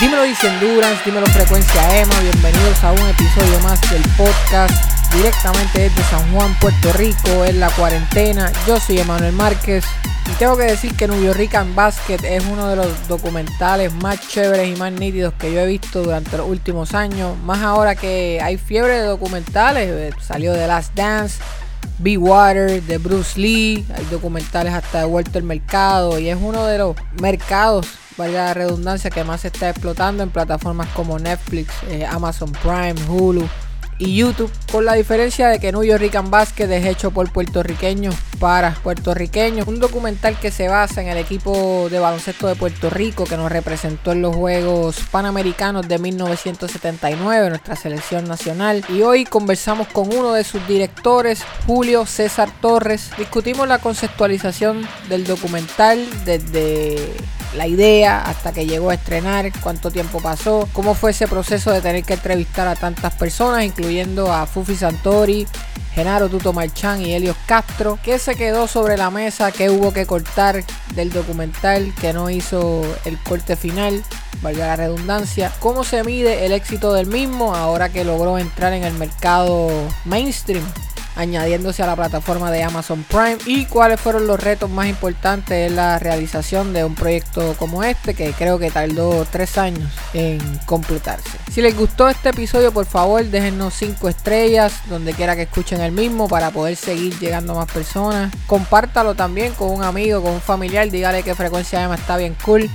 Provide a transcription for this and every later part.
dímelo dice Endurance, dímelo Frecuencia Emma, bienvenidos a un episodio más del podcast directamente desde San Juan, Puerto Rico, en la cuarentena. Yo soy Emanuel Márquez y tengo que decir que New Rican Basket es uno de los documentales más chéveres y más nítidos que yo he visto durante los últimos años. Más ahora que hay fiebre de documentales, eh, salió The Last Dance. Be Water de Bruce Lee, hay documentales hasta de Walter Mercado y es uno de los mercados valga la redundancia, que más se está explotando en plataformas como Netflix, eh, Amazon Prime, Hulu y YouTube, con la diferencia de que New York Basket es hecho por puertorriqueños para puertorriqueños. Un documental que se basa en el equipo de baloncesto de Puerto Rico que nos representó en los Juegos Panamericanos de 1979, nuestra selección nacional. Y hoy conversamos con uno de sus directores, Julio César Torres. Discutimos la conceptualización del documental desde la idea hasta que llegó a estrenar, cuánto tiempo pasó, cómo fue ese proceso de tener que entrevistar a tantas personas, incluyendo a Fufi Santori, Genaro Tuto Marchán y Helios Castro, qué se quedó sobre la mesa, qué hubo que cortar del documental que no hizo el corte final, valga la redundancia, cómo se mide el éxito del mismo ahora que logró entrar en el mercado mainstream añadiéndose a la plataforma de Amazon Prime y cuáles fueron los retos más importantes en la realización de un proyecto como este que creo que tardó tres años en completarse. Si les gustó este episodio por favor déjennos 5 estrellas donde quiera que escuchen el mismo para poder seguir llegando más personas. Compártalo también con un amigo, con un familiar, dígale que frecuencia M está bien cool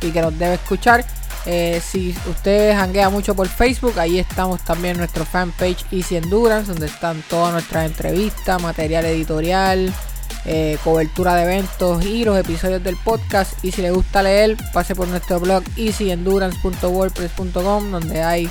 y que nos debe escuchar. Eh, si usted hanguea mucho por Facebook, ahí estamos también en nuestro fanpage Easy Endurance, donde están todas nuestras entrevistas, material editorial, eh, cobertura de eventos y los episodios del podcast. Y si le gusta leer, pase por nuestro blog easyendurance.wordpress.com, donde hay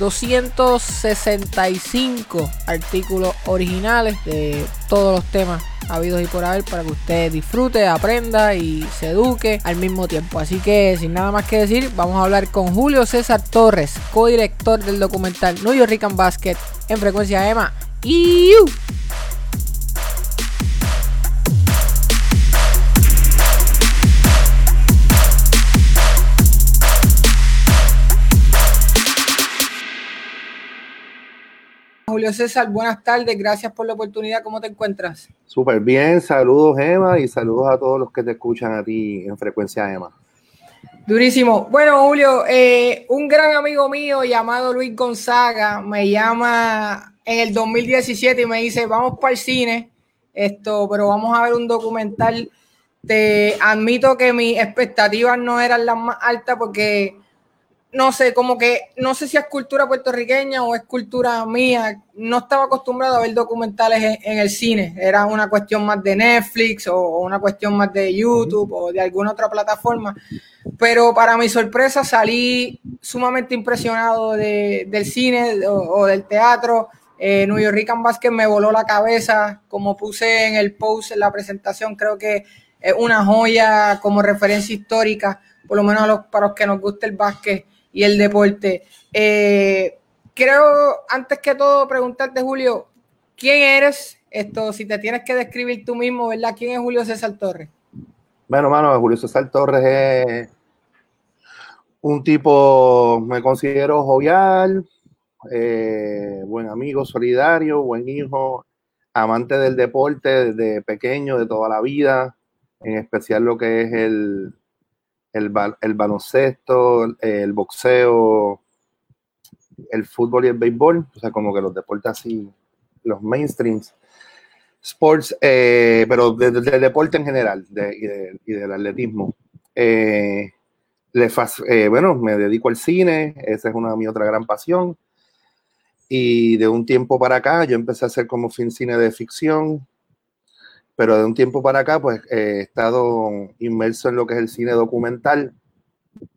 265 artículos originales de todos los temas habidos y por haber para que usted disfrute, aprenda y se eduque al mismo tiempo. Así que sin nada más que decir, vamos a hablar con Julio César Torres, codirector del documental New York Rican Basket en frecuencia EMA. Julio César, buenas tardes, gracias por la oportunidad, ¿cómo te encuentras? Súper bien, saludos Emma y saludos a todos los que te escuchan a ti en frecuencia Emma. Durísimo. Bueno, Julio, eh, un gran amigo mío llamado Luis Gonzaga me llama en el 2017 y me dice, vamos para el cine, esto, pero vamos a ver un documental. Te admito que mis expectativas no eran las más altas porque no sé, como que no sé si es cultura puertorriqueña o es cultura mía. No estaba acostumbrado a ver documentales en, el cine. Era una cuestión más de Netflix o, una cuestión más de YouTube o de alguna otra plataforma. Pero para mi sorpresa salí sumamente impresionado del cine o, del teatro. Eh, New York Basket me voló la cabeza, como puse en el post, en la presentación, creo que es una joya como referencia histórica, por lo menos para los que nos gusta el básquet y el deporte. Eh, creo, antes que todo, preguntarte, Julio, ¿quién eres? Esto, si te tienes que describir tú mismo, ¿verdad? ¿Quién es Julio César Torres? Bueno, mano, Julio César Torres es un tipo, me considero jovial, eh, buen amigo, solidario, buen hijo, amante del deporte desde pequeño, de toda la vida, en especial lo que es el, el, el baloncesto, el boxeo, el fútbol y el béisbol, o sea, como que los deportes así, los mainstreams, sports, eh, pero del de, deporte en general y, del atletismo. Eh, eh, bueno, me dedico al cine, esa es una mi otra gran pasión. Y de un tiempo para acá yo empecé a hacer como fin cine de ficción, pero de un tiempo para acá, pues he estado inmerso en lo que es el cine documental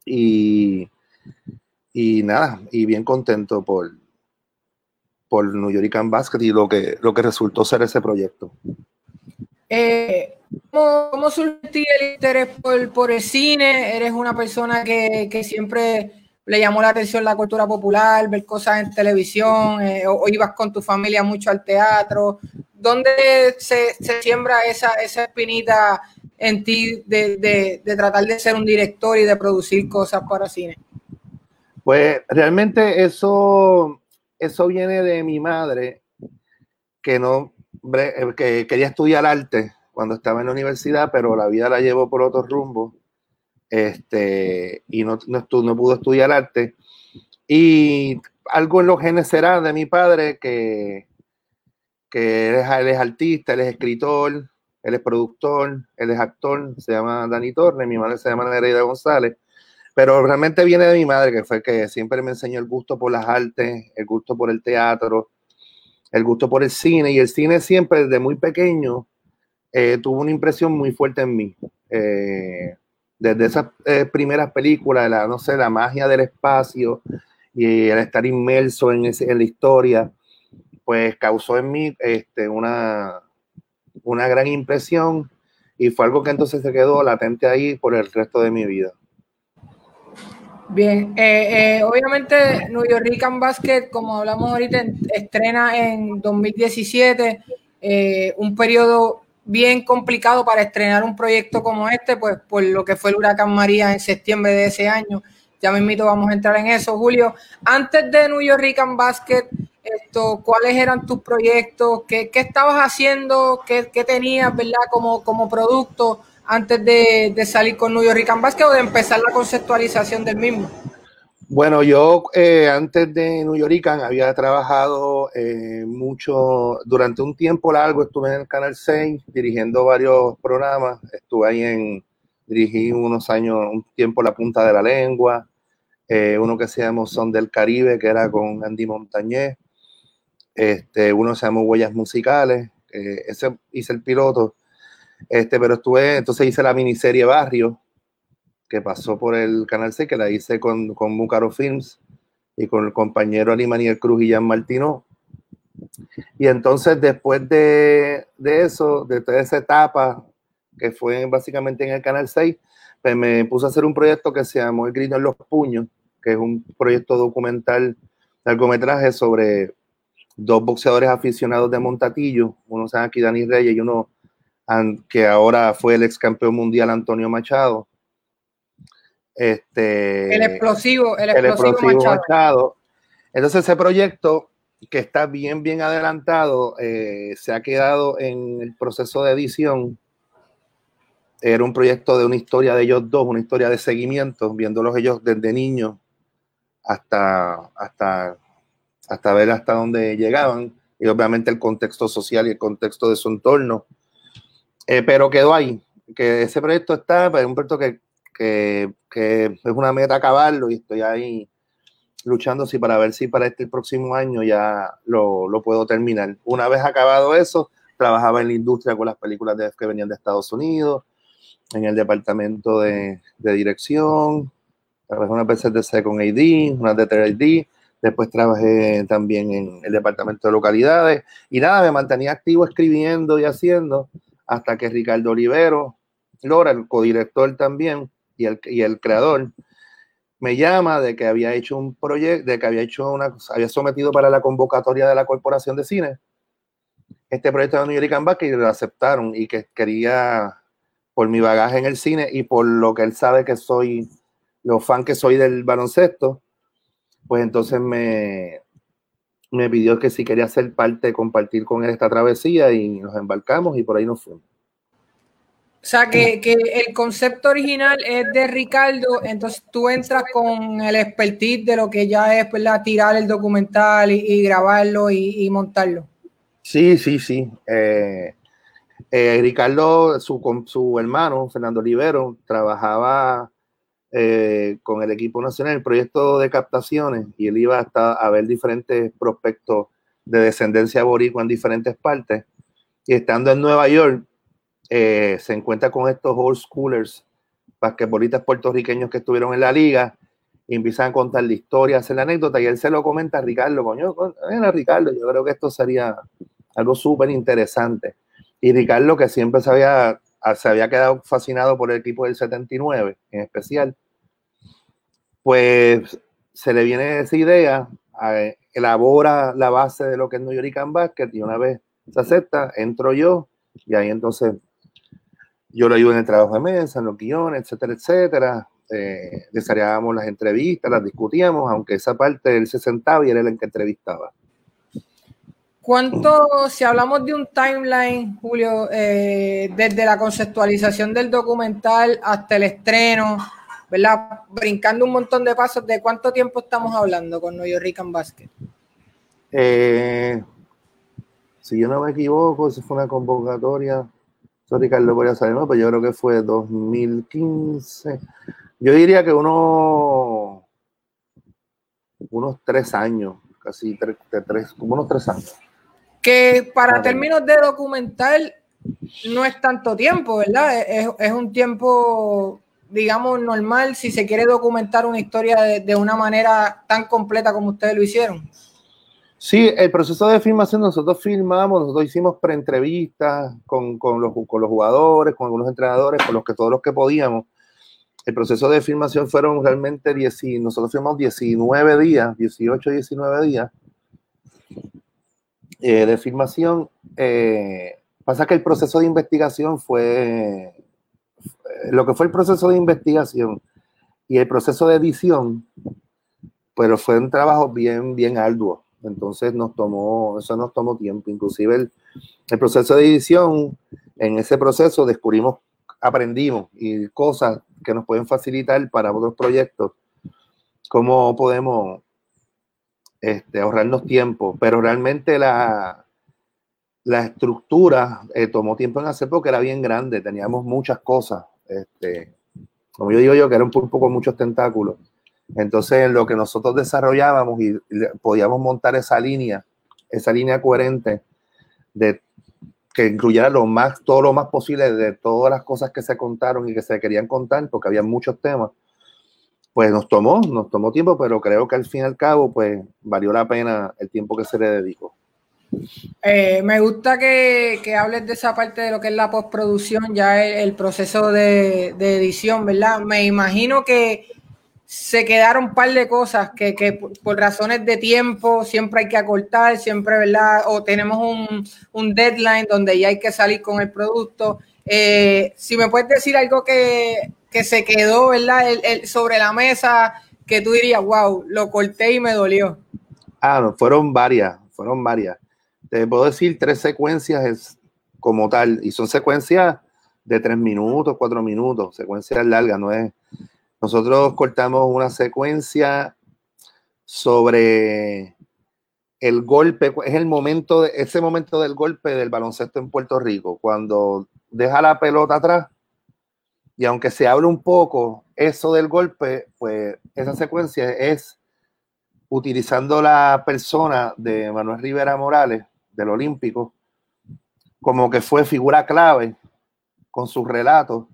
y, y nada, y bien contento por, por New York Basket y lo que, lo que resultó ser ese proyecto. Eh, ¿cómo, ¿Cómo surgió el interés por, por, el cine? ¿Eres una persona que, que, siempre le llamó la atención la cultura popular, ver cosas en televisión, eh, o, ibas con tu familia mucho al teatro? ¿Dónde se, siembra esa, esa espinita en ti de, tratar de ser un director y de producir cosas para cine? Pues realmente eso, eso viene de mi madre, que no que quería estudiar arte cuando estaba en la universidad, pero la vida la llevó por otro rumbo este, y no, no, no pudo estudiar arte. Y algo en los genes será de mi padre que, que él, es, artista, él es escritor, él es productor, él es actor, se llama Dani Torres, mi madre se llama Nereida González, pero realmente viene de mi madre, que fue que siempre me enseñó el gusto por las artes, el gusto por el teatro, el gusto por el cine, y el cine siempre desde muy pequeño eh, tuvo una impresión muy fuerte en mí. Eh, desde esas eh, primeras películas, la, no sé, la magia del espacio y el estar inmerso en, en la historia, pues causó en mí este, una, una gran impresión y fue algo que entonces se quedó latente ahí por el resto de mi vida. Bien, eh, eh, obviamente New York Basket, como hablamos ahorita, estrena en 2017, un periodo bien complicado para estrenar un proyecto como este, pues por lo que fue el huracán María en septiembre de ese año. Ya me invito, vamos a entrar en eso. Julio, antes de New York Basket, esto, ¿cuáles eran tus proyectos? ¿Qué, estabas haciendo? ¿Qué, tenías, verdad, como, como producto antes de, salir con New York Basket o de empezar la conceptualización del mismo? Bueno, yo eh, antes de New York había trabajado eh, mucho, durante un tiempo largo estuve en el Canal 6 dirigiendo varios programas, estuve ahí en, dirigí unos años, un tiempo La Punta de la Lengua, eh, uno que se llamó Son del Caribe, que era con Andy Montañez, este, uno se llamó Huellas Musicales, ese hice el piloto, este, pero estuve, entonces hice la miniserie Barrio, que pasó por el Canal C, que la hice con, con Bucaro Films y con el compañero Alimaniel Cruz y Jan Martino. Y entonces después de, de, eso, de toda esa etapa, que fue básicamente en el Canal 6, pues me puse a hacer un proyecto que se llamó El Grito en los Puños, que es un proyecto documental, largometraje sobre dos boxeadores aficionados de Montatillo, uno se llama aquí Dani Reyes y uno que ahora fue el ex campeón mundial Antonio Machado. Este, el explosivo, el explosivo, Machado. Entonces ese proyecto que está bien, bien adelantado, eh, se ha quedado en el proceso de edición. Era un proyecto de una historia de ellos dos, una historia de seguimiento, viéndolos ellos desde niños hasta, hasta, hasta ver hasta dónde llegaban y obviamente el contexto social y el contexto de su entorno. Eh, pero quedó ahí, que ese proyecto está, pues, un proyecto que que, es una meta acabarlo y estoy ahí luchando si para ver si para este próximo año ya lo, puedo terminar. Una vez acabado eso, trabajaba en la industria con las películas de, que venían de Estados Unidos, en el departamento de, dirección, trabajé unas veces de Second AD, unas de 3D, después trabajé también en el departamento de localidades y nada, me mantenía activo escribiendo y haciendo hasta que Ricardo Olivero, Lora, el codirector también, y el, y el creador me llama de que había hecho un proyecto, de que había hecho una, había sometido para la convocatoria de la Corporación de Cine este proyecto de New York y lo aceptaron y que quería, por mi bagaje en el cine y por lo que él sabe que soy, lo fan que soy del baloncesto, pues entonces me, me pidió que si quería ser parte, compartir con él esta travesía y nos embarcamos y por ahí nos fuimos. O sea, que, el concepto original es de Ricardo, entonces tú entras con el expertise de lo que ya es ¿verdad? tirar el documental y, grabarlo y, montarlo. Sí, sí, sí. Eh, eh, Ricardo, su, con su hermano, Fernando Olivero, trabajaba eh, con el equipo nacional el proyecto de captaciones y él iba hasta a ver diferentes prospectos de descendencia boricua en diferentes partes. Y estando en Nueva York, eh, se encuentra con estos old schoolers, basquetbolistas puertorriqueños que estuvieron en la liga, y empiezan a contar la historia, hacer la anécdota, y él se lo comenta a Ricardo, coño, a Ricardo, yo creo que esto sería algo súper interesante. Y Ricardo, que siempre se había, se había quedado fascinado por el equipo del 79 en especial, pues se le viene esa idea, elabora la base de lo que es New York Basket y una vez se acepta, entro yo y ahí entonces yo lo ayudo en el trabajo de mesa, en los guiones, etcétera, etcétera. Eh, desarrollábamos las entrevistas, las discutíamos, aunque esa parte él se sentaba y él era el que entrevistaba. ¿Cuánto, si hablamos de un timeline, Julio, eh, desde la conceptualización del documental hasta el estreno, ¿verdad? Brincando un montón de pasos, ¿de cuánto tiempo estamos hablando con New York and Basket? Eh, si yo no me equivoco, eso fue una convocatoria. Eso Ricardo podría saber, ¿no? Pero yo creo que fue 2015. Yo diría que uno, unos tres años, casi tres, tres, como unos tres años que para términos de documental no es tanto tiempo, ¿verdad? Es, un tiempo, digamos, normal si se quiere documentar una historia de, una manera tan completa como ustedes lo hicieron. Sí, el proceso de filmación, nosotros filmamos, nosotros hicimos preentrevistas con, con, los, con los jugadores, con algunos entrenadores, con los que todos los que podíamos. El proceso de filmación fueron realmente 10, nosotros filmamos 19 días, 18, 19 días eh, de filmación, eh, pasa que el proceso de investigación fue, lo que fue el proceso de investigación y el proceso de edición, pero fue un trabajo bien, bien arduo. Entonces nos tomó, eso nos tomó tiempo. Inclusive el, el proceso de edición, en ese proceso descubrimos, aprendimos y cosas que nos pueden facilitar para otros proyectos, cómo podemos este, ahorrarnos tiempo, pero realmente la, la estructura eh, tomó tiempo en hacer porque era bien grande, teníamos muchas cosas, este, como yo digo yo, que era un pulpo con muchos tentáculos. Entonces, en lo que nosotros desarrollábamos y podíamos montar esa línea, esa línea coherente de que incluyera lo más, todo lo más posible de todas las cosas que se contaron y que se querían contar, porque había muchos temas, pues nos tomó, nos tomó tiempo, pero creo que al fin y al cabo, pues valió la pena el tiempo que se le dedicó. Eh, me gusta que, hables de esa parte de lo que es la postproducción, ya el, proceso de, edición, ¿verdad? Me imagino que se quedaron un par de cosas que, por, razones de tiempo siempre hay que acortar, siempre, ¿verdad? O tenemos un, deadline donde ya hay que salir con el producto. Eh, si me puedes decir algo que que se quedó, ¿verdad? El, sobre la mesa que tú dirías, wow, lo corté y me dolió? Ah, no, fueron varias, fueron varias. Te puedo decir tres secuencias es, como tal, y son secuencias de tres minutos, cuatro minutos, secuencias largas, no es. Nosotros cortamos una secuencia sobre el golpe, es el momento, de, ese momento del golpe del baloncesto en Puerto Rico, cuando deja la pelota atrás y aunque se hable un poco eso del golpe, pues esa secuencia es utilizando la persona de Manuel Rivera Morales, del Olímpico, como que fue figura clave con sus relatos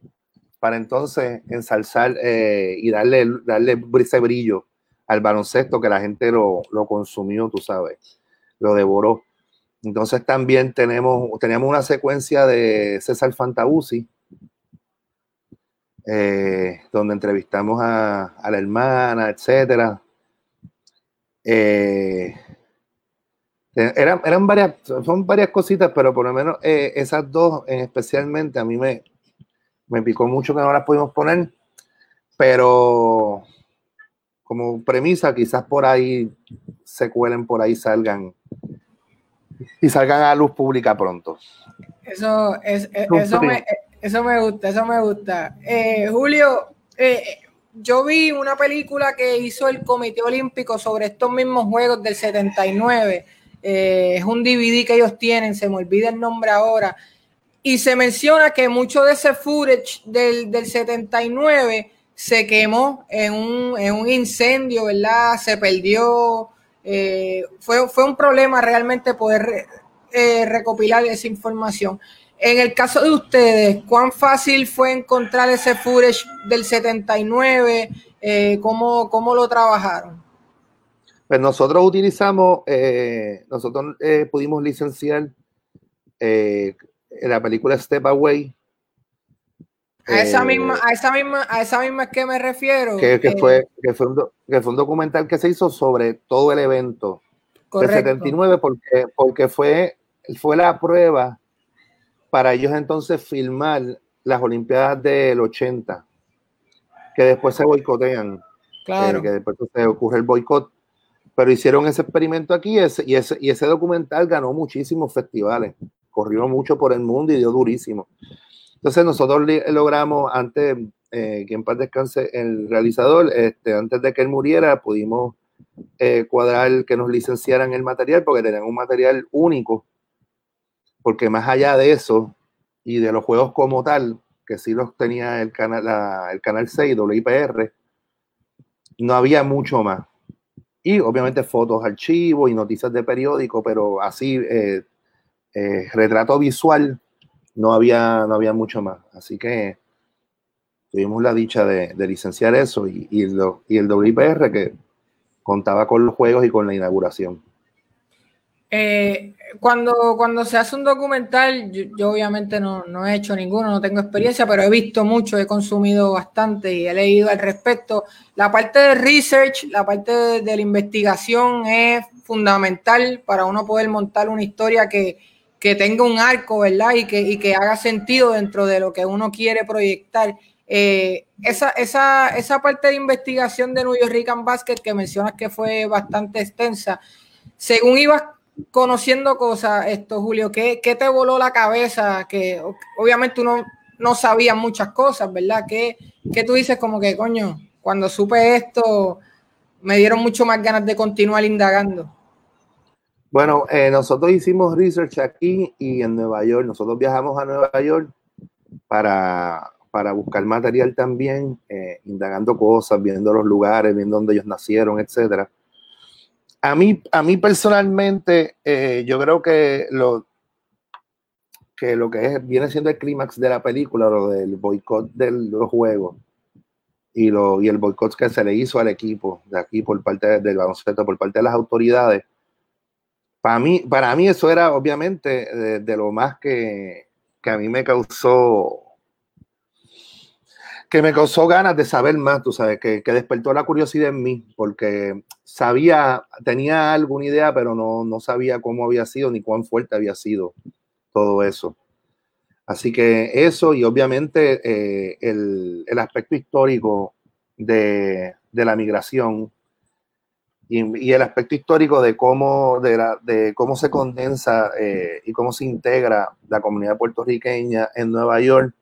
para entonces ensalzar eh, y darle, darle ese brillo al baloncesto que la gente lo, lo, consumió, tú sabes, lo devoró. Entonces también tenemos, tenemos una secuencia de César Fantabusi, eh, donde entrevistamos a, la hermana, etcétera. Eh, eran, eran, varias, son varias cositas, pero por lo menos eh, esas dos especialmente a mí me, me picó mucho que no las pudimos poner, pero como premisa quizás por ahí se cuelen, por ahí salgan y salgan a luz pública pronto. Eso, es, eso me, eso me gusta, eso me gusta. Eh, Julio, eh, yo vi una película que hizo el Comité Olímpico sobre estos mismos juegos del 79. Eh, es un DVD que ellos tienen, se me olvida el nombre ahora. Y se menciona que mucho de ese footage del, del 79 se quemó en un, en un, incendio, ¿verdad? Se perdió. fue, fue un problema realmente poder recopilar esa información. En el caso de ustedes, ¿cuán fácil fue encontrar ese footage del 79? Eh, ¿cómo, ¿cómo, lo trabajaron? Pues nosotros utilizamos, eh, nosotros eh, pudimos licenciar la película Step Away. A esa, misma, a, esa misma, a esa misma es que me refiero. Que, fue, que, fue un, que fue un documental que se hizo sobre todo el evento del 79 porque, porque fue, fue la prueba para ellos entonces filmar las Olimpiadas del 80, que después se boicotean. Claro. Eh, que después se ocurre el boicot. Pero hicieron ese experimento aquí y ese, documental ganó muchísimos festivales. Corrió mucho por el mundo y dio durísimo. Entonces nosotros logramos, antes, eh, que en paz descanse el realizador, este, antes de que él muriera, pudimos eh, cuadrar que nos licenciaran el material porque tenían un material único. Porque más allá de eso y de los juegos como tal, que sí los tenía el canal, el canal 6, WIPR, no había mucho más. Y obviamente fotos, archivos y noticias de periódico, pero así, eh, eh, retrato visual, no había, no había mucho más. Así que tuvimos la dicha de, licenciar eso y, y, y el WIPR que contaba con los juegos y con la inauguración. Eh, cuando, cuando se hace un documental, yo, obviamente no, no, he hecho ninguno, no tengo experiencia, pero he visto mucho, he consumido bastante y he leído al respecto. La parte de research, la parte de, la investigación es fundamental para uno poder montar una historia que, que tenga un arco, ¿verdad? Y que, y que haga sentido dentro de lo que uno quiere proyectar. Eh, esa, esa, esa parte de investigación de New York Rican Basket que mencionas que fue bastante extensa, según ibas conociendo cosas, esto, Julio, ¿qué, te voló la cabeza? Que obviamente uno no sabía muchas cosas, ¿verdad? ¿Qué, ¿Qué tú dices como que, coño, cuando supe esto, me dieron mucho más ganas de continuar indagando? Bueno, eh, nosotros hicimos research aquí y en Nueva York. Nosotros viajamos a Nueva York para, para buscar material también, eh, indagando cosas, viendo los lugares, viendo dónde ellos nacieron, etcétera a mí, a mí personalmente, eh, yo creo que lo, que lo que es, viene siendo el clímax de la película, lo del boicot de los juegos y, lo, y el boicot que se le hizo al equipo de aquí por parte del baloncesto, por parte de las autoridades. Para mí, para mí eso era obviamente de, lo más que, que a mí me causó que me causó ganas de saber más, tú sabes, que, que, despertó la curiosidad en mí, porque sabía, tenía alguna idea, pero no, no sabía cómo había sido ni cuán fuerte había sido todo eso. Así que eso y obviamente eh, el, el, aspecto histórico de, de la migración y, el aspecto histórico de cómo, de, la, de cómo se condensa eh, y cómo se integra la comunidad puertorriqueña en Nueva York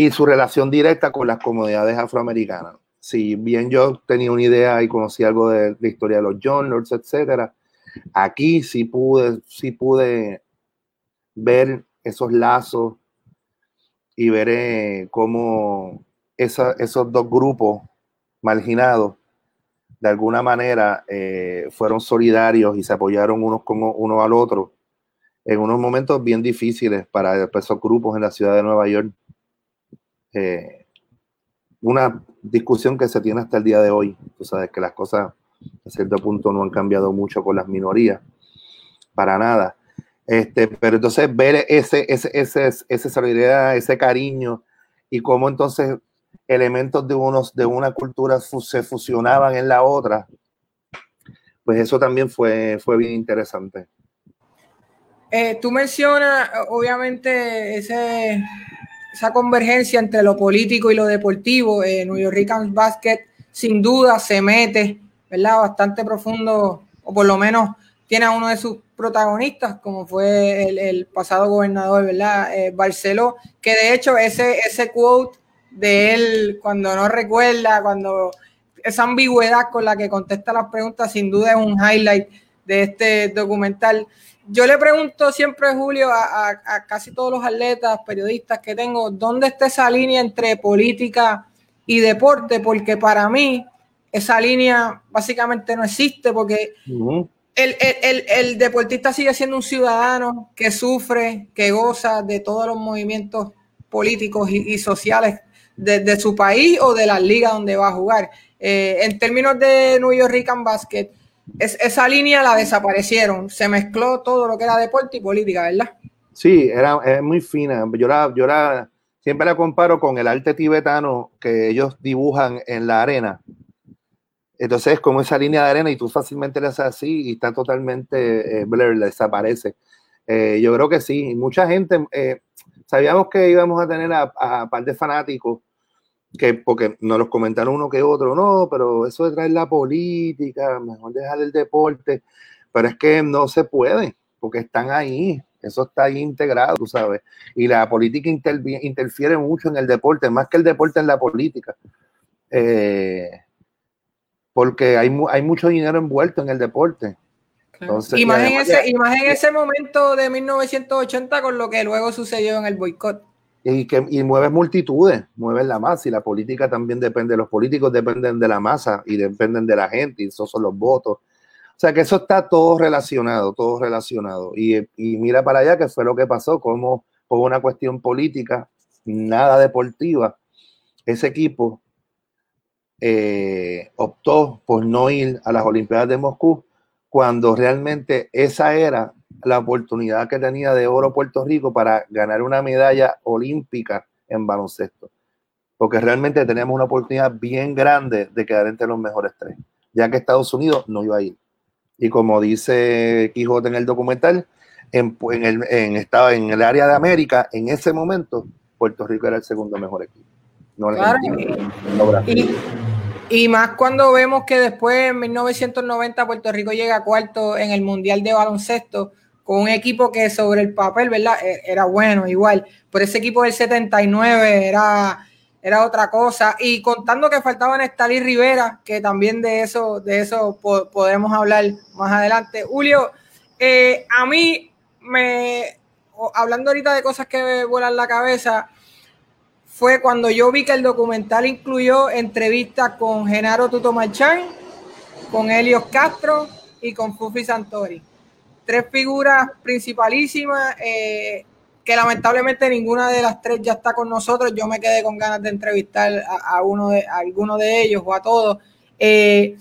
y su relación directa con las comunidades afroamericanas. Si bien yo tenía una idea y conocí algo de la historia de los John Lords, etcétera, aquí sí pude, sí pude ver esos lazos y ver eh, cómo esos dos grupos marginados de alguna manera eh, fueron solidarios y se apoyaron unos como uno al otro en unos momentos bien difíciles para esos grupos en la ciudad de Nueva York. Eh, una discusión que se tiene hasta el día de hoy. Tú sabes que las cosas a cierto punto no han cambiado mucho con las minorías, para nada. Este, pero entonces ver ese, ese, ese, esa solidaridad, ese cariño y cómo entonces elementos de, unos, de una cultura se fusionaban en la otra, pues eso también fue, fue bien interesante. Eh, tú mencionas, obviamente, ese, esa convergencia entre lo político y lo deportivo, eh, New York Basket sin duda se mete, ¿verdad? Bastante profundo, o por lo menos tiene a uno de sus protagonistas, como fue el, pasado gobernador, ¿verdad? Eh, Barceló, que de hecho ese, ese quote de él, cuando no recuerda, cuando esa ambigüedad con la que contesta las preguntas, sin duda es un highlight de este documental yo le pregunto siempre, Julio, a, casi todos los atletas, periodistas que tengo, ¿dónde está esa línea entre política y deporte? Porque para mí esa línea básicamente no existe porque el, deportista sigue siendo un ciudadano que sufre, que goza de todos los movimientos políticos y, sociales de, su país o de la liga donde va a jugar. Eh, en términos de New York Rican Basket, es, esa línea la desaparecieron. Se mezcló todo lo que era deporte y política, ¿verdad? Sí, era es muy fina. Yo la, yo la siempre la comparo con el arte tibetano que ellos dibujan en la arena. Entonces es como esa línea de arena y tú fácilmente le haces así y está totalmente eh, blur, desaparece. Eh, yo creo que sí. Mucha gente, eh, sabíamos que íbamos a tener a, a, par de fanáticos que, porque nos los comentaron uno que otro, no, pero eso de traer la política, mejor dejar el deporte, pero es que no se puede, porque están ahí, eso está ahí integrado, tú sabes, y la política interfiere mucho en el deporte, más que el deporte en la política. Eh, porque hay, hay mucho dinero envuelto en el deporte. Entonces, y, más en ese, y más en ese momento de 1980 con lo que luego sucedió en el boicot. Y, que, y mueves multitudes, mueves la masa y la política también depende, los políticos dependen de la masa y dependen de la gente y esos son los votos. O sea que eso está todo relacionado, todo relacionado. Y, y mira para allá que fue lo que pasó, como por una cuestión política, nada deportiva, ese equipo eh, optó por no ir a las Olimpiadas de Moscú cuando realmente esa era la oportunidad que tenía de oro Puerto Rico para ganar una medalla olímpica en baloncesto. Porque realmente teníamos una oportunidad bien grande de quedar entre los mejores tres, ya que Estados Unidos no iba a ir. Y como dice Quijote en el documental, en, el, estaba en el área de América, en ese momento, Puerto Rico era el segundo mejor equipo. No claro, y más cuando vemos que después en 1990 Puerto Rico llega cuarto en el Mundial de Baloncesto con un equipo que sobre el papel, ¿verdad? E, era bueno igual, pero ese equipo del 79 era, era otra cosa. Y contando que faltaban Estalí Rivera, que también de eso, de eso podemos hablar más adelante. Julio, eh, a mí me, hablando ahorita de cosas que vuelan la cabeza, fue cuando yo vi que el documental incluyó entrevistas con Genaro Tuto Marchán, con Helios Castro y con Fufi Santori. Tres figuras principalísimas eh, que lamentablemente ninguna de las tres ya está con nosotros. Yo me quedé con ganas de entrevistar a, uno de, alguno de ellos o a todos. Eh,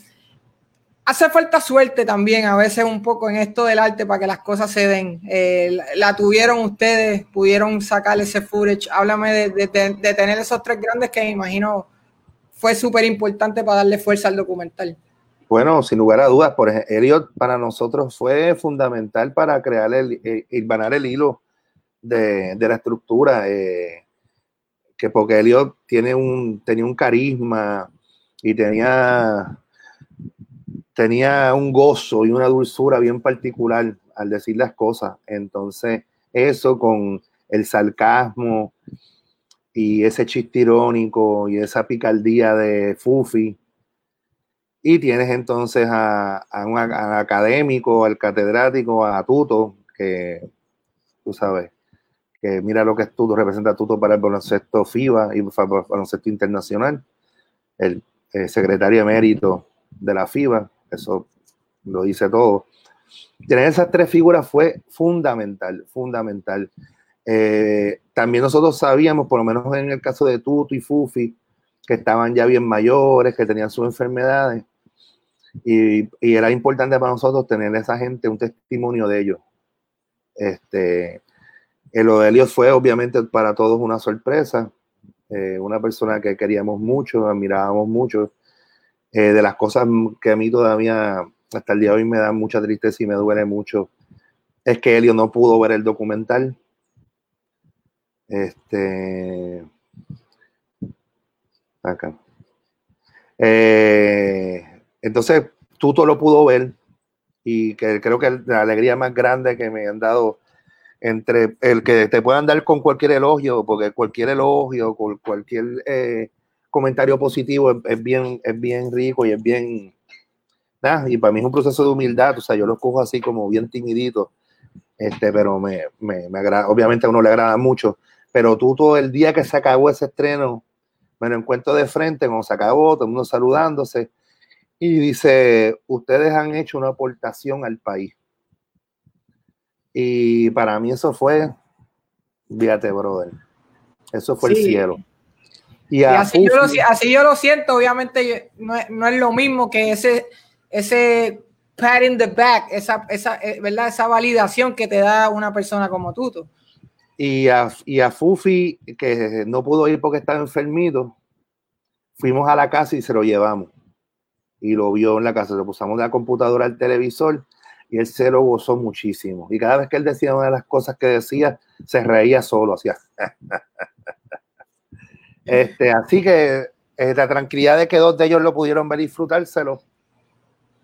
hace falta suerte también a veces un poco en esto del arte para que las cosas se den. Eh, la, tuvieron ustedes, pudieron sacar ese footage. Háblame de, tener esos tres grandes que me imagino fue súper importante para darle fuerza al documental. Bueno, sin lugar a dudas, por ejemplo, Elliot para nosotros fue fundamental para crear el, el, el hilo de, la estructura, eh, que porque Elliot tiene un, tenía un carisma y tenía tenía un gozo y una dulzura bien particular al decir las cosas. Entonces, eso con el sarcasmo y ese chiste irónico y esa picardía de Fufi. Y tienes entonces a, un académico, al catedrático, a Tuto, que tú sabes, que mira lo que es Tuto, representa a Tuto para el baloncesto FIBA y el baloncesto internacional, el, el secretario emérito de la FIBA, eso lo dice todo. Tener esas tres figuras fue fundamental, fundamental. Eh, también nosotros sabíamos, por lo menos en el caso de Tuto y Fufi, que estaban ya bien mayores, que tenían sus enfermedades, y, era importante para nosotros tener a esa gente un testimonio de ellos. Este, lo de fue obviamente para todos una sorpresa, eh, una persona que queríamos mucho, admirábamos mucho, eh, de las cosas que a mí todavía hasta el día de hoy me da mucha tristeza y me duele mucho es que Helio no pudo ver el documental. Este. Acá. Eh, entonces, Tuto lo pudo ver y que creo que la alegría más grande que me han dado entre el que te puedan dar con cualquier elogio, porque cualquier elogio, con cualquier eh, comentario positivo es, bien, es bien rico y es bien, y para mí es un proceso de humildad, o sea, yo lo cojo así como bien timidito, este, pero me, me, me agrada, obviamente a uno le agrada mucho, pero tú todo el día que se acabó ese estreno, me lo encuentro de frente, cuando se acabó, todo el mundo saludándose, y dice, ustedes han hecho una aportación al país. Y para mí eso fue, fíjate, brother, eso fue el cielo. Y, así, yo lo, así, yo lo, siento, obviamente no es, no es, lo mismo que ese, ese pat in the back, esa, esa, eh, ¿verdad? esa validación que te da una persona como Tuto. Y a, y a Fufi, que no pudo ir porque estaba enfermito, fuimos a la casa y se lo llevamos. Y lo vio en la casa, le pusimos la computadora al televisor y él se lo gozó muchísimo. Y cada vez que él decía una de las cosas que decía, se reía solo, hacía. este, así que eh, la tranquilidad de que dos de ellos lo pudieron ver y disfrutárselo.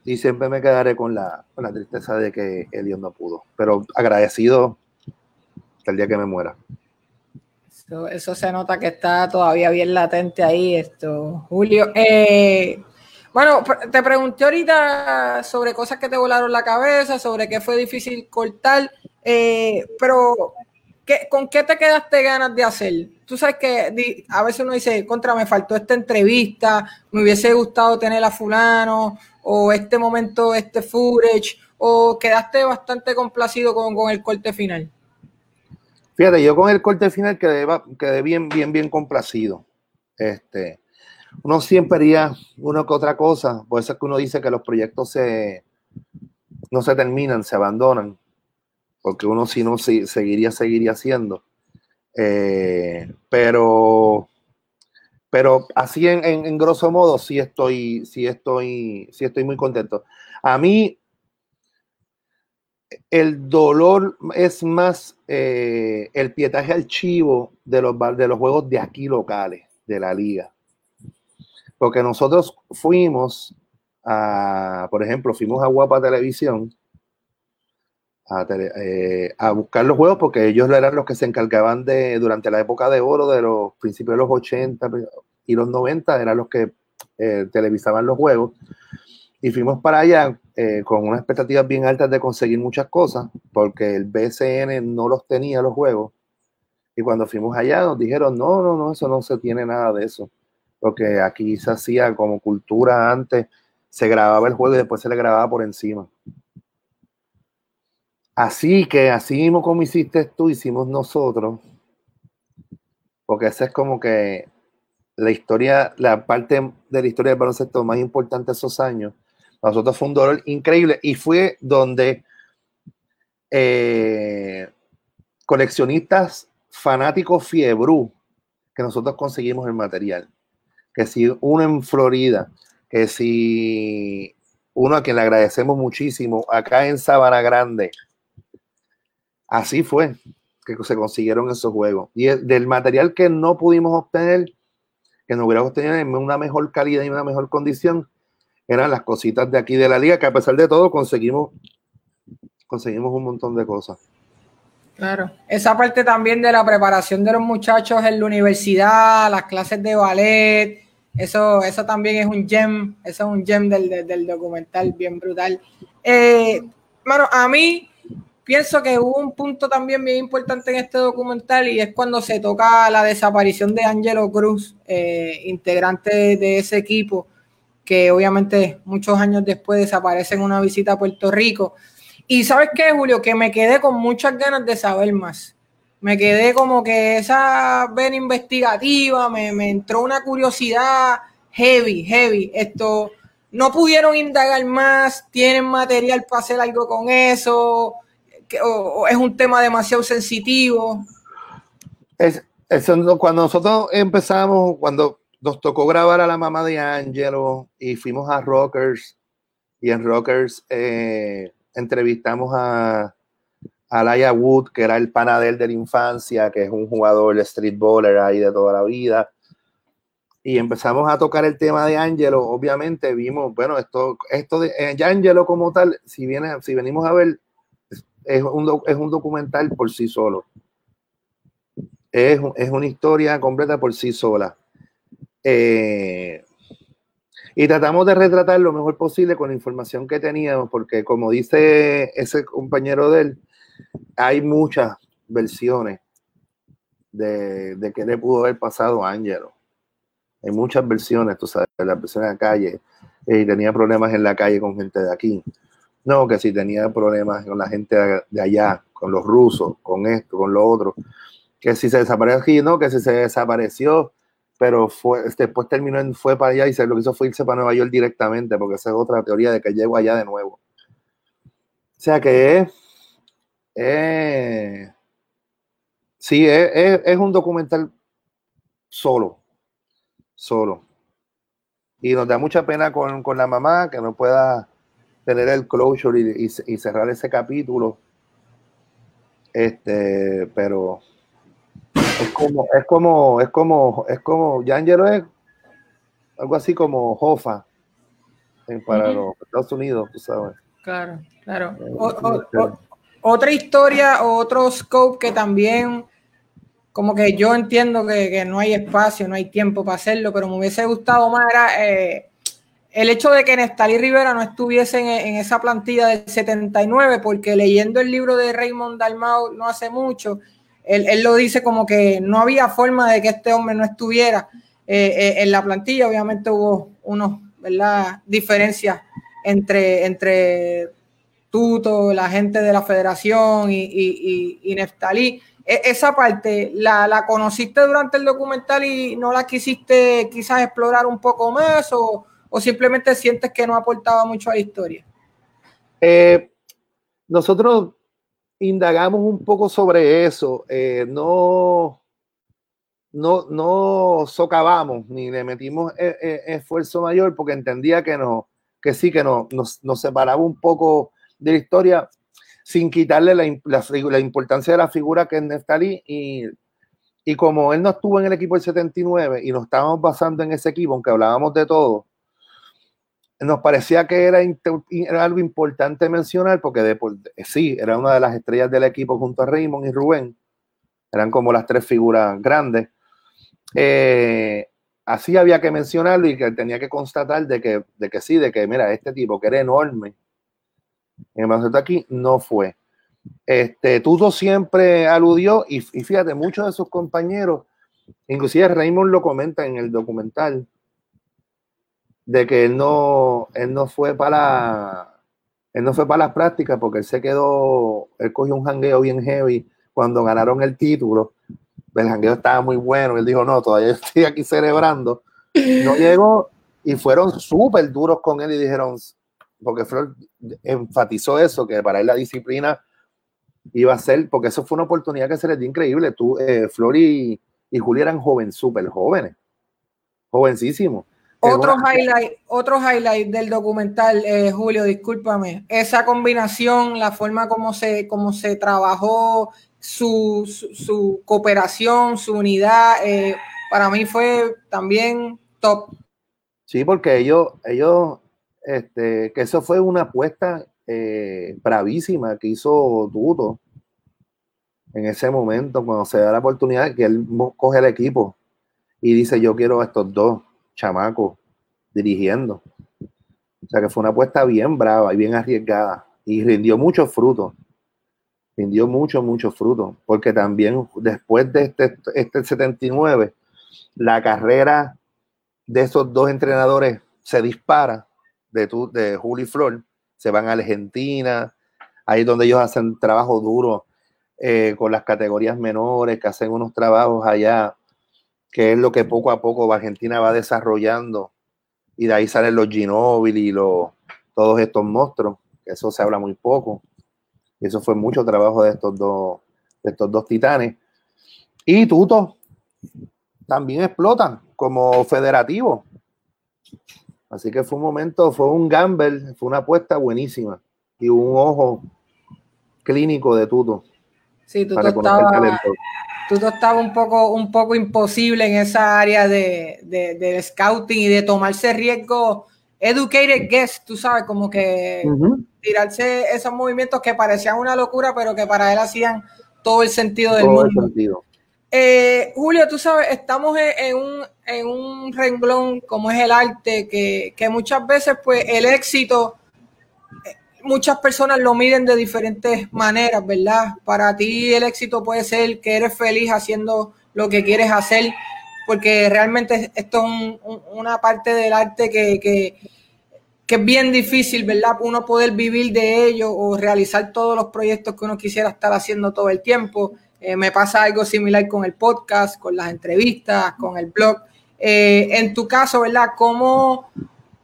Y siempre me quedaré con la, con la tristeza de que Dios no pudo. Pero agradecido hasta el día que me muera. Eso, se nota que está todavía bien latente ahí, esto, Julio. Eh, bueno, te pregunté ahorita sobre cosas que te volaron la cabeza, sobre qué fue difícil cortar, eh, pero ¿con qué te quedaste ganas de hacer? Tú sabes que a veces uno dice, contra, me faltó esta entrevista, me hubiese gustado tener a fulano, o este momento, este footage, o quedaste bastante complacido con, con el corte final. Fíjate, yo con el corte final quedé, quedé bien, bien, bien complacido. Este, uno siempre haría una que otra cosa, por eso es que uno dice que los proyectos se, no se terminan, se abandonan, porque uno si no seguiría, seguiría haciendo. Eh, pero, pero así en, en, grosso modo sí estoy, sí estoy, sí estoy muy contento. A mí el dolor es más eh, el pietaje al chivo de los, de los juegos de aquí locales, de la liga. Porque nosotros fuimos a, por ejemplo, fuimos a Guapa Televisión a, eh, a, buscar los juegos porque ellos eran los que se encargaban de, durante la época de oro, de los principios de los 80 y los 90, eran los que eh, televisaban los juegos. Y fuimos para allá eh, con unas expectativas bien altas de conseguir muchas cosas, porque el BCN no los tenía los juegos. Y cuando fuimos allá nos dijeron, no, no, no, eso no se tiene nada de eso. Porque aquí se hacía como cultura antes, se grababa el juego y después se le grababa por encima. Así que, así mismo como hiciste tú, hicimos nosotros. Porque esa es como que la historia, la parte de la historia del baloncesto más importante de esos años nosotros fue un dolor increíble y fue donde eh, coleccionistas fanáticos fiebru que nosotros conseguimos el material. Que si uno en Florida, que si uno a quien le agradecemos muchísimo, acá en Sabana Grande, así fue que se consiguieron esos juegos. Y del material que no pudimos obtener, que no hubiéramos obtenido en una mejor calidad y una mejor condición, eran las cositas de aquí de la liga, que a pesar de todo conseguimos, conseguimos un montón de cosas. Claro, esa parte también de la preparación de los muchachos en la universidad, las clases de ballet, eso, eso también es un gem, eso es un gem del, documental bien brutal. Eh, bueno, a mí pienso que hubo un punto también bien importante en este documental y es cuando se toca la desaparición de Angelo Cruz, eh, integrante de ese equipo que obviamente muchos años después desaparece en una visita a Puerto Rico. Y sabes qué, Julio, que me quedé con muchas ganas de saber más. Me quedé como que esa vena investigativa, me, entró una curiosidad heavy, heavy. Esto, no pudieron indagar más, tienen material para hacer algo con eso, o, es un tema demasiado sensitivo. Es, cuando nosotros empezamos, cuando nos tocó grabar a la mamá de Angelo y fuimos a Rockers y en Rockers eh, entrevistamos a, a Laia Wood, que era el panadero de la infancia, que es un jugador de ahí de toda la vida. Y empezamos a tocar el tema de Angelo. Obviamente vimos, bueno, esto, esto de eh, Angelo como tal, si, viene, si venimos a ver, es un, es un documental por sí solo. Es, es una historia completa por sí sola. Eh, y tratamos de retratar lo mejor posible con la información que teníamos, porque como dice ese compañero de él, hay muchas versiones de, de qué le pudo haber pasado a Angelo. Hay muchas versiones, tú sabes, la persona en la calle, y tenía problemas en la calle con gente de aquí. No, que si tenía problemas con la gente de allá, con los rusos, con esto, con lo otro. Que si se desapareció aquí, no, que si se desapareció pero fue, después terminó en, fue para allá y se lo que hizo fue irse para Nueva York directamente, porque esa es otra teoría de que llegó allá de nuevo. O sea que es, sí, es, es, un documental solo, solo. Y nos da mucha pena con, con la mamá que no pueda tener el closure y, y, cerrar ese capítulo. Este, pero es como, es como, es como, es como, Yangelo es algo así como Jofa para los Estados Unidos, tú sabes. Claro, claro. Eh, otra historia o otro scope que también, como que yo entiendo que, no hay espacio, no hay tiempo para hacerlo, pero me hubiese gustado más era eh, el hecho de que Nestalí Rivera no estuviese en, esa plantilla del 79, porque leyendo el libro de Raymond Dalmau no hace mucho, él, lo dice como que no había forma de que este hombre no estuviera eh, eh, en la plantilla. Obviamente hubo unos, ¿verdad? Diferencias entre, entre Tuto, la gente de la federación y, y, y. E, esa parte, ¿la, conociste durante el documental y no la quisiste quizás explorar un poco más o, simplemente sientes que no aportaba mucho a la historia? Eh, nosotros indagamos un poco sobre eso. Eh, no, no, no socavamos ni le metimos eh, esfuerzo mayor porque entendía que, no, que sí, que no, nos, nos separaba un poco de la historia sin quitarle la, la, importancia de la figura que es Neftali y, y como él no estuvo en el equipo del 79 y nos estábamos basando en ese equipo, aunque hablábamos de todo, nos parecía que era, algo importante mencionar porque de, sí, era una de las estrellas del equipo junto a Raymond y Rubén, eran como las tres figuras grandes. Eh, así había que mencionarlo y que tenía que constatar de que, de que sí, de que mira, este tipo que era enorme, en el aquí no fue. Este, Tuto siempre aludió y, fíjate, muchos de sus compañeros, inclusive Raymond lo comenta en el documental, de que él no, él no fue para él no fue para las prácticas porque él se quedó, él cogió un jangueo bien heavy cuando ganaron el título. El jangueo estaba muy bueno. Él dijo, no, todavía estoy aquí celebrando. No llegó y fueron súper duros con él y dijeron, porque Flor enfatizó eso, que para él la disciplina iba a ser, porque eso fue una oportunidad que se les dio increíble. Tú, eh, Flor y, y Julia eran jóvenes, súper jóvenes, jovencísimos. Otro highlight, otro highlight del documental, eh, Julio, discúlpame, esa combinación, la forma como se, como se trabajó, su, su, cooperación, su unidad, eh, para mí fue también top. Sí, porque ellos, ellos este, que eso fue una apuesta eh, bravísima que hizo Tuto en ese momento, cuando se da la oportunidad que él coge el equipo y dice, yo quiero a estos dos chamacos dirigiendo. O sea que fue una apuesta bien brava y bien arriesgada y rindió muchos frutos. Rindió mucho, muchos frutos, porque también después de este, este 79, la carrera de esos dos entrenadores se dispara de, tu, de Juli Flor, se van a Argentina, ahí donde ellos hacen trabajo duro eh, con las categorías menores, que hacen unos trabajos allá, que es lo que poco a poco Argentina va desarrollando, y de ahí salen los Ginóbili y los, todos estos monstruos, que eso se habla muy poco, y eso fue mucho trabajo de estos dos, de estos dos titanes. Y Tuto también explotan como federativo. Así que fue un momento, fue un gamble, fue una apuesta buenísima y un ojo clínico de Tuto. Sí, Tuto estaba, Tuto estaba un poco, un poco imposible en esa área de, de, scouting y de tomarse riesgo. Educated guess, tú sabes, como que tirarse esos movimientos que parecían una locura, pero que para él hacían todo el sentido del mundo. Eh, Julio, tú sabes, estamos en, un, en, un, renglón como es el arte, que, que, muchas veces pues el éxito, muchas personas lo miden de diferentes maneras, ¿verdad? Para ti el éxito puede ser que eres feliz haciendo lo que quieres hacer, porque realmente esto es una parte del arte que, que, que es bien difícil, ¿verdad? Uno poder vivir de ello o realizar todos los proyectos que uno quisiera estar haciendo todo el tiempo. Eh, me pasa algo similar con el podcast, con las entrevistas, con el blog. Eh, en tu caso, ¿verdad? ¿Cómo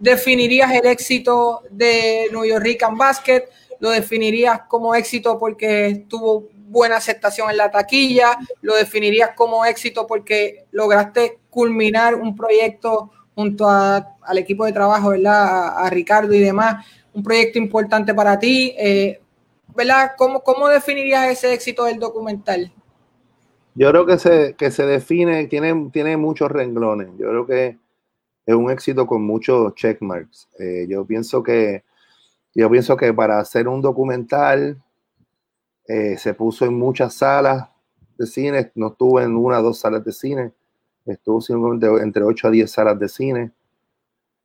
definirías el éxito de New York Rican Basket? ¿Lo definirías como éxito porque tuvo buena aceptación en la taquilla? ¿Lo definirías como éxito porque lograste culminar un proyecto junto al equipo de trabajo, ¿verdad? A, Ricardo y demás. Un proyecto importante para ti. Eh, ¿verdad? ¿Cómo, ¿Cómo definirías ese éxito del documental? Yo creo que se, que se define, tiene, tiene muchos renglones. Yo creo que es un éxito con muchos checkmarks. Eh, yo pienso que yo pienso que para hacer un documental eh, se puso en muchas salas de cine, no estuvo en una o dos salas de cine, estuvo simplemente entre 8 a 10 salas de cine.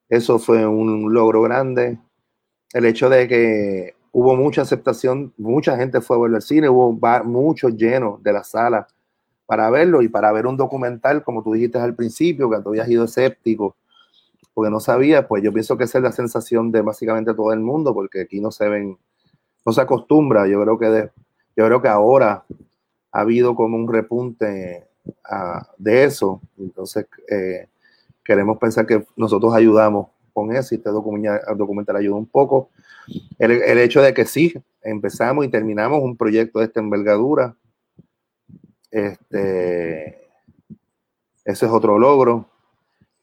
Eso fue un logro grande. El hecho de que hubo mucha aceptación, mucha gente fue a ver el cine, hubo muchos llenos de la sala para verlo y para ver un documental, como tú dijiste al principio, que tú habías ido escéptico, porque no sabía, pues yo pienso que esa es la sensación de básicamente todo el mundo, porque aquí no se ven, no se acostumbra. Yo creo que, yo creo que ahora ha habido como un repunte ah, de eso. Entonces, eh, queremos pensar que nosotros ayudamos con eso y este documental, documental ayuda un poco. El, el, hecho de que sí, empezamos y terminamos un proyecto de esta envergadura, este, ese es otro logro.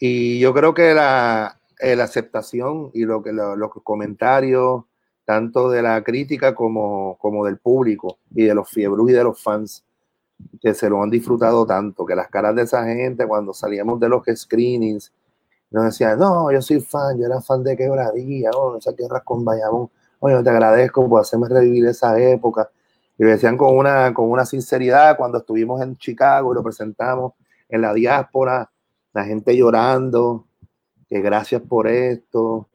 Y yo creo que la, la aceptación y lo que los comentarios, tanto de la crítica como, como del público y de los fiebros y de los fans, que se lo han disfrutado tanto, que las caras de esa gente cuando salíamos de los screenings, nos decían, no, yo soy fan, yo era fan de Quebradilla, oh, esa tierra con Bayamón, oye, te agradezco por hacerme revivir esa época. Y lo decían con una, con una sinceridad cuando estuvimos en Chicago y lo presentamos en la diáspora, la gente llorando, que gracias por esto.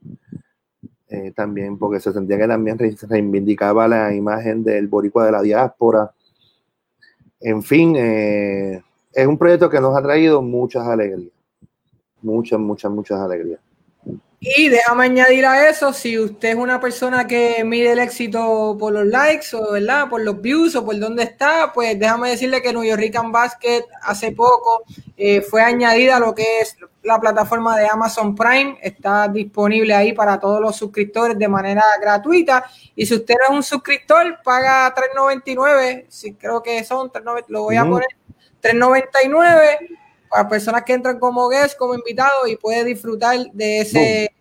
Eh, también porque se sentía que también reivindicaba la imagen del boricua de la diáspora. En fin, eh, es un proyecto que nos ha traído muchas alegrías, muchas, muchas, muchas alegrías. Y déjame añadir a eso, si usted es una persona que mide el éxito por los likes o ¿verdad? por los views o por dónde está, pues déjame decirle que New York Basket hace poco eh, fue añadida a lo que es la plataforma de Amazon Prime. Está disponible ahí para todos los suscriptores de manera gratuita. Y si usted es un suscriptor, paga $3.99. Si creo que son $3.99, lo voy a poner $3.99 para personas que entran como guest, como invitado y puede disfrutar de ese,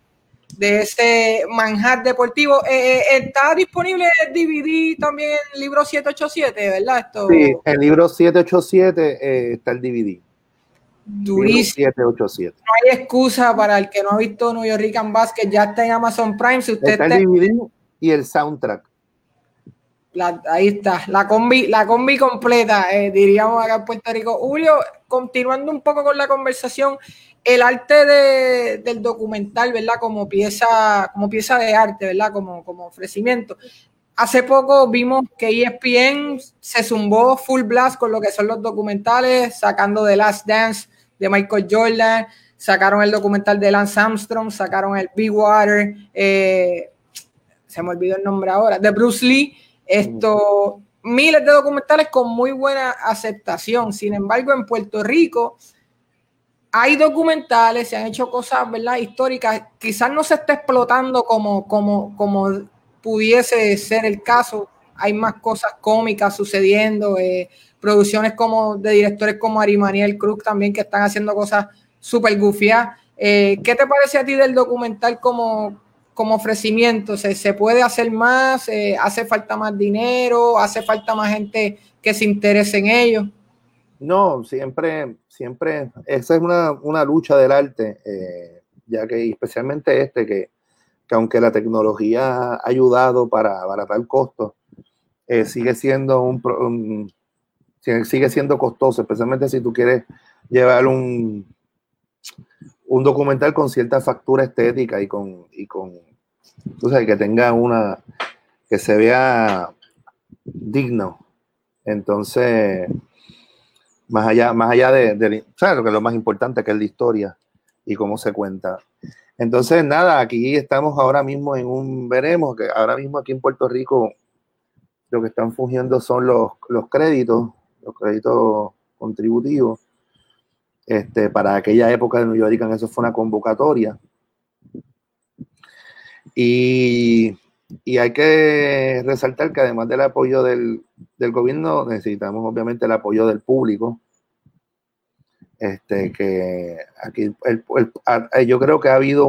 de ese manjar deportivo. Eh, eh, está disponible el DVD también el libro 787, ¿verdad? Esto... Sí, el libro 787 eh, está el DVD. Durísimo. 787. No hay excusa para el que no ha visto New York Basket, ya está en Amazon Prime. Si usted está el DVD y el soundtrack ahí está, la combi, la combi completa, eh, diríamos acá en Puerto Rico. Julio, continuando un poco con la conversación, el arte del documental, ¿verdad? Como pieza, como pieza de arte, ¿verdad? Como, como ofrecimiento. Hace poco vimos que ESPN se zumbó full blast con lo que son los documentales, sacando The Last Dance de Michael Jordan, sacaron el documental de Lance Armstrong, sacaron el Big Water, eh, se me olvidó el nombre ahora, de Bruce Lee esto, miles de documentales con muy buena aceptación. Sin embargo, en Puerto Rico hay documentales, se han hecho cosas, ¿verdad? Históricas. Quizás no se esté explotando como, como, como pudiese ser el caso. Hay más cosas cómicas sucediendo, eh, producciones como de directores como Ari Maniel Cruz también que están haciendo cosas súper gufias. Eh, ¿Qué te parece a ti del documental como, como ofrecimiento? ¿Se, se puede hacer más? Eh, ¿Hace falta más dinero? ¿Hace falta más gente que se interese en ello? No, siempre, siempre, esa es una, lucha del arte, eh, ya que especialmente este, que, aunque la tecnología ha ayudado para abaratar costos, eh, sigue siendo un, sigue siendo costoso, especialmente si tú quieres llevar un, un documental con cierta factura estética y con, y con tú sabes, que tenga una, que se vea digno. Entonces, más allá, más allá de, ¿sabes? Lo que es lo más importante, que es la historia y cómo se cuenta. Entonces, nada, aquí estamos ahora mismo en un, veremos que ahora mismo aquí en Puerto Rico lo que están fungiendo son los, los créditos, los créditos contributivos. Este, para aquella época de New York, eso fue una convocatoria y, hay que resaltar que además del apoyo del, gobierno, necesitamos obviamente el apoyo del público. Este, que aquí yo creo que ha habido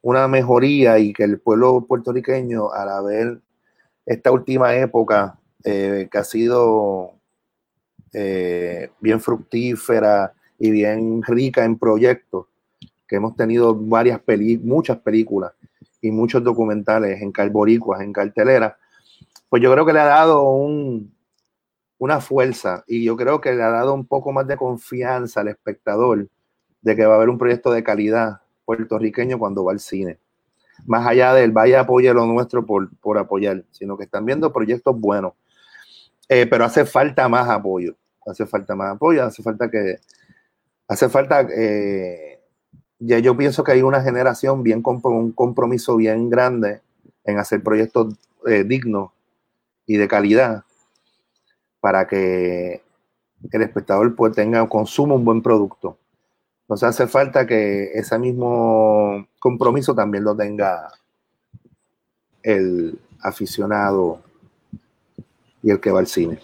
una mejoría y que el pueblo puertorriqueño, al haber esta última época eh, que ha sido eh, bien fructífera y bien rica en proyectos, que hemos tenido varias películas, muchas películas y muchos documentales en Calboricuas, en cartelera, pues yo creo que le ha dado un, una fuerza y yo creo que le ha dado un poco más de confianza al espectador de que va a haber un proyecto de calidad puertorriqueño cuando va al cine. Más allá del vaya apoye lo nuestro por, por apoyar, sino que están viendo proyectos buenos. Eh, pero hace falta más apoyo, hace falta más apoyo, hace falta que, hace falta, eh, ya yo pienso que hay una generación bien con un compromiso bien grande en hacer proyectos eh, dignos y de calidad para que el espectador pues, tenga, consuma un buen producto. Entonces hace falta que ese mismo compromiso también lo tenga el aficionado y el que va al cine.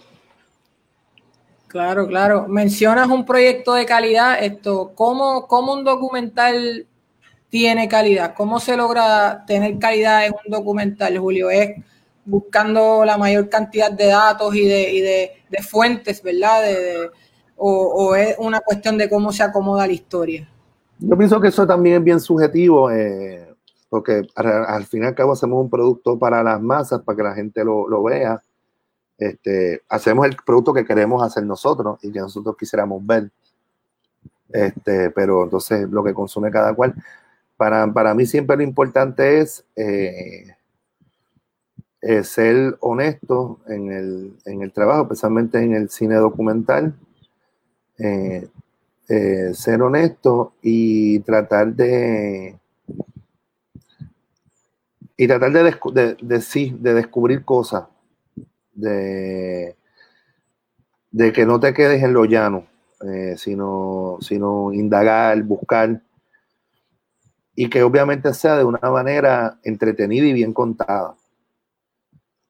Claro, claro. Mencionas un proyecto de calidad. Esto, ¿cómo, ¿cómo, un documental tiene calidad? ¿Cómo se logra tener calidad en un documental, Julio? ¿Es buscando la mayor cantidad de datos y de, y de, de fuentes, ¿verdad? De, o, es una cuestión de cómo se acomoda la historia? Yo pienso que eso también es bien subjetivo, eh, porque al, fin y al cabo hacemos un producto para las masas, para que la gente lo, lo vea. Este, hacemos el producto que queremos hacer nosotros y que nosotros quisiéramos ver. Este, pero entonces lo que consume cada cual. Para, para mí siempre lo importante es eh, eh, ser honesto en el, en el, trabajo, especialmente en el cine documental, eh, ser honesto y tratar de y tratar de descubrir cosas, de, de que no te quedes en lo llano, eh, sino, sino indagar, buscar, y que obviamente sea de una manera entretenida y bien contada.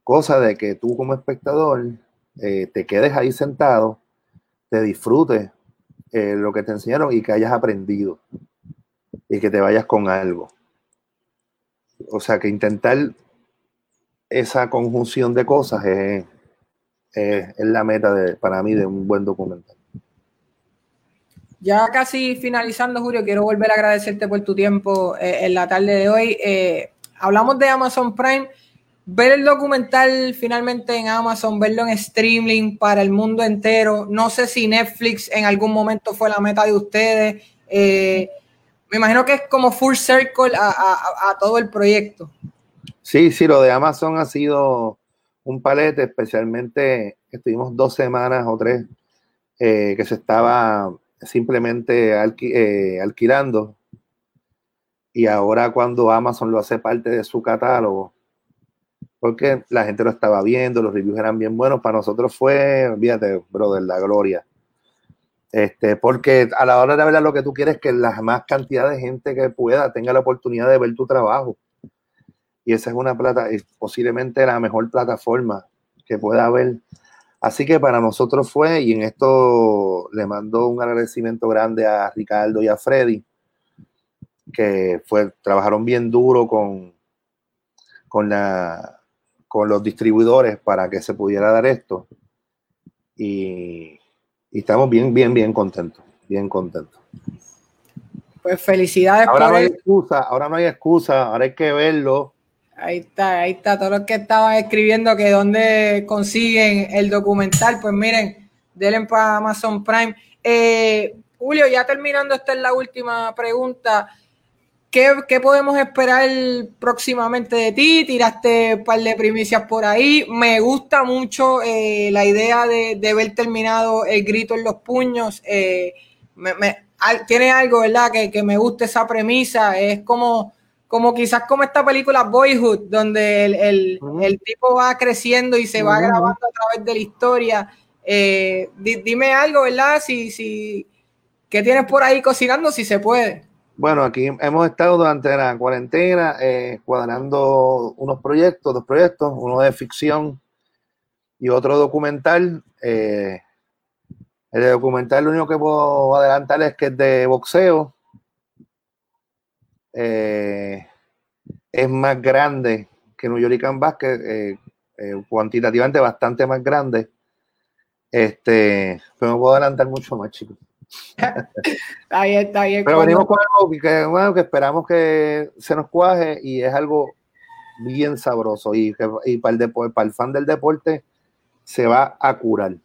Cosa de que tú como espectador te quedes ahí sentado te disfrutes eh, lo que te enseñaron y que hayas aprendido y que te vayas con algo. O sea, que intentar esa conjunción de cosas es, la meta de, para mí de un buen documental. Ya casi finalizando, Julio, quiero volver a agradecerte por tu tiempo eh, en la tarde de hoy. Eh, hablamos de Amazon Prime ver el documental finalmente en Amazon, verlo en streaming para el mundo entero. No sé si Netflix en algún momento fue la meta de ustedes. Eh, me imagino que es como full circle a, todo el proyecto. Sí, sí, lo de Amazon ha sido un palete, especialmente estuvimos dos semanas o tres eh, que se estaba simplemente eh, alquilando. Y ahora cuando Amazon lo hace parte de su catálogo, porque la gente lo estaba viendo, los reviews eran bien buenos. Para nosotros fue, fíjate, brother, la gloria. Este, porque a la hora de ver lo que tú quieres es que la más cantidad de gente que pueda tenga la oportunidad de ver tu trabajo. Y esa es una plata, es posiblemente la mejor plataforma que pueda haber. Así que para nosotros fue, y en esto le mando un agradecimiento grande a Ricardo y a Freddy, que fue, trabajaron bien duro con, con la con los distribuidores para que se pudiera dar esto. Y, estamos bien, bien, bien contentos, bien contentos. Pues felicidades. Ahora no hay excusa, ahora no hay excusa, ahora hay que verlo. Ahí está, ahí está, todos los que estaban escribiendo que dónde consiguen el documental, pues miren, denle para Amazon Prime. Eh, Julio, ya terminando, esta es la última pregunta. ¿Qué, podemos esperar próximamente de ti? Tiraste un par de primicias por ahí. Me gusta mucho eh, la idea de, ver terminado el grito en los puños. Eh, tiene algo, ¿verdad? Que, me gusta esa premisa. Es como, como quizás como esta película Boyhood, donde el, tipo va creciendo y se va grabando a través de la historia. Eh, dime algo, ¿verdad? Si, si, ¿Qué tienes por ahí cocinando? Si se puede. Bueno, aquí hemos estado durante la cuarentena eh, cuadrando unos proyectos, dos proyectos, uno de ficción y otro documental. Eh, el documental lo único que puedo adelantar es que es de boxeo. Eh, es más grande que New York Basket. eh, cuantitativamente bastante más grande. Este, pero no puedo adelantar mucho más, chicos. ahí está bien. Pero venimos con algo que, bueno, que esperamos que se nos cuaje y es algo bien sabroso y, y para, el para el fan del deporte se va a curar.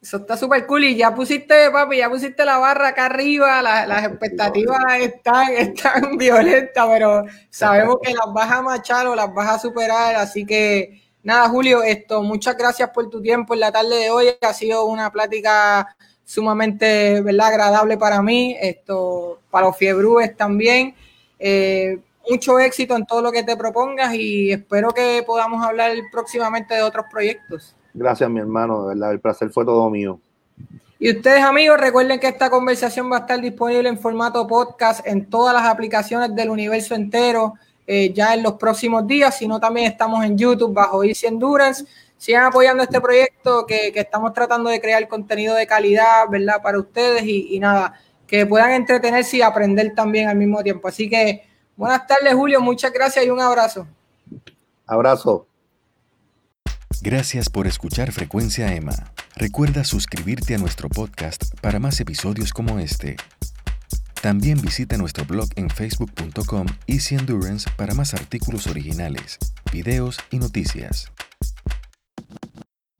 Eso está súper cool y ya pusiste, papi, ya pusiste la barra acá arriba, las expectativas están, están violentas, pero sabemos que las vas a machar o las vas a superar, así que nada, Julio, esto, muchas gracias por tu tiempo en la tarde de hoy, ha sido una plática sumamente, ¿verdad? agradable para mí, esto, para los fiebrúes también. Eh, mucho éxito en todo lo que te propongas y espero que podamos hablar próximamente de otros proyectos. Gracias, mi hermano, de verdad, el placer fue todo mío. Y ustedes, amigos, recuerden que esta conversación va a estar disponible en formato podcast en todas las aplicaciones del universo entero eh, ya en los próximos días, sino también estamos en YouTube bajo Easy Endurance. Sigan apoyando este proyecto que, estamos tratando de crear contenido de calidad, ¿verdad? Para ustedes y, y nada, que puedan entretenerse y aprender también al mismo tiempo. Así que buenas tardes, Julio, muchas gracias y un abrazo. Abrazo. Gracias por escuchar Frecuencia Emma. Recuerda suscribirte a nuestro podcast para más episodios como este. También visita nuestro blog en facebook.com Easy Endurance para más artículos originales, videos y noticias.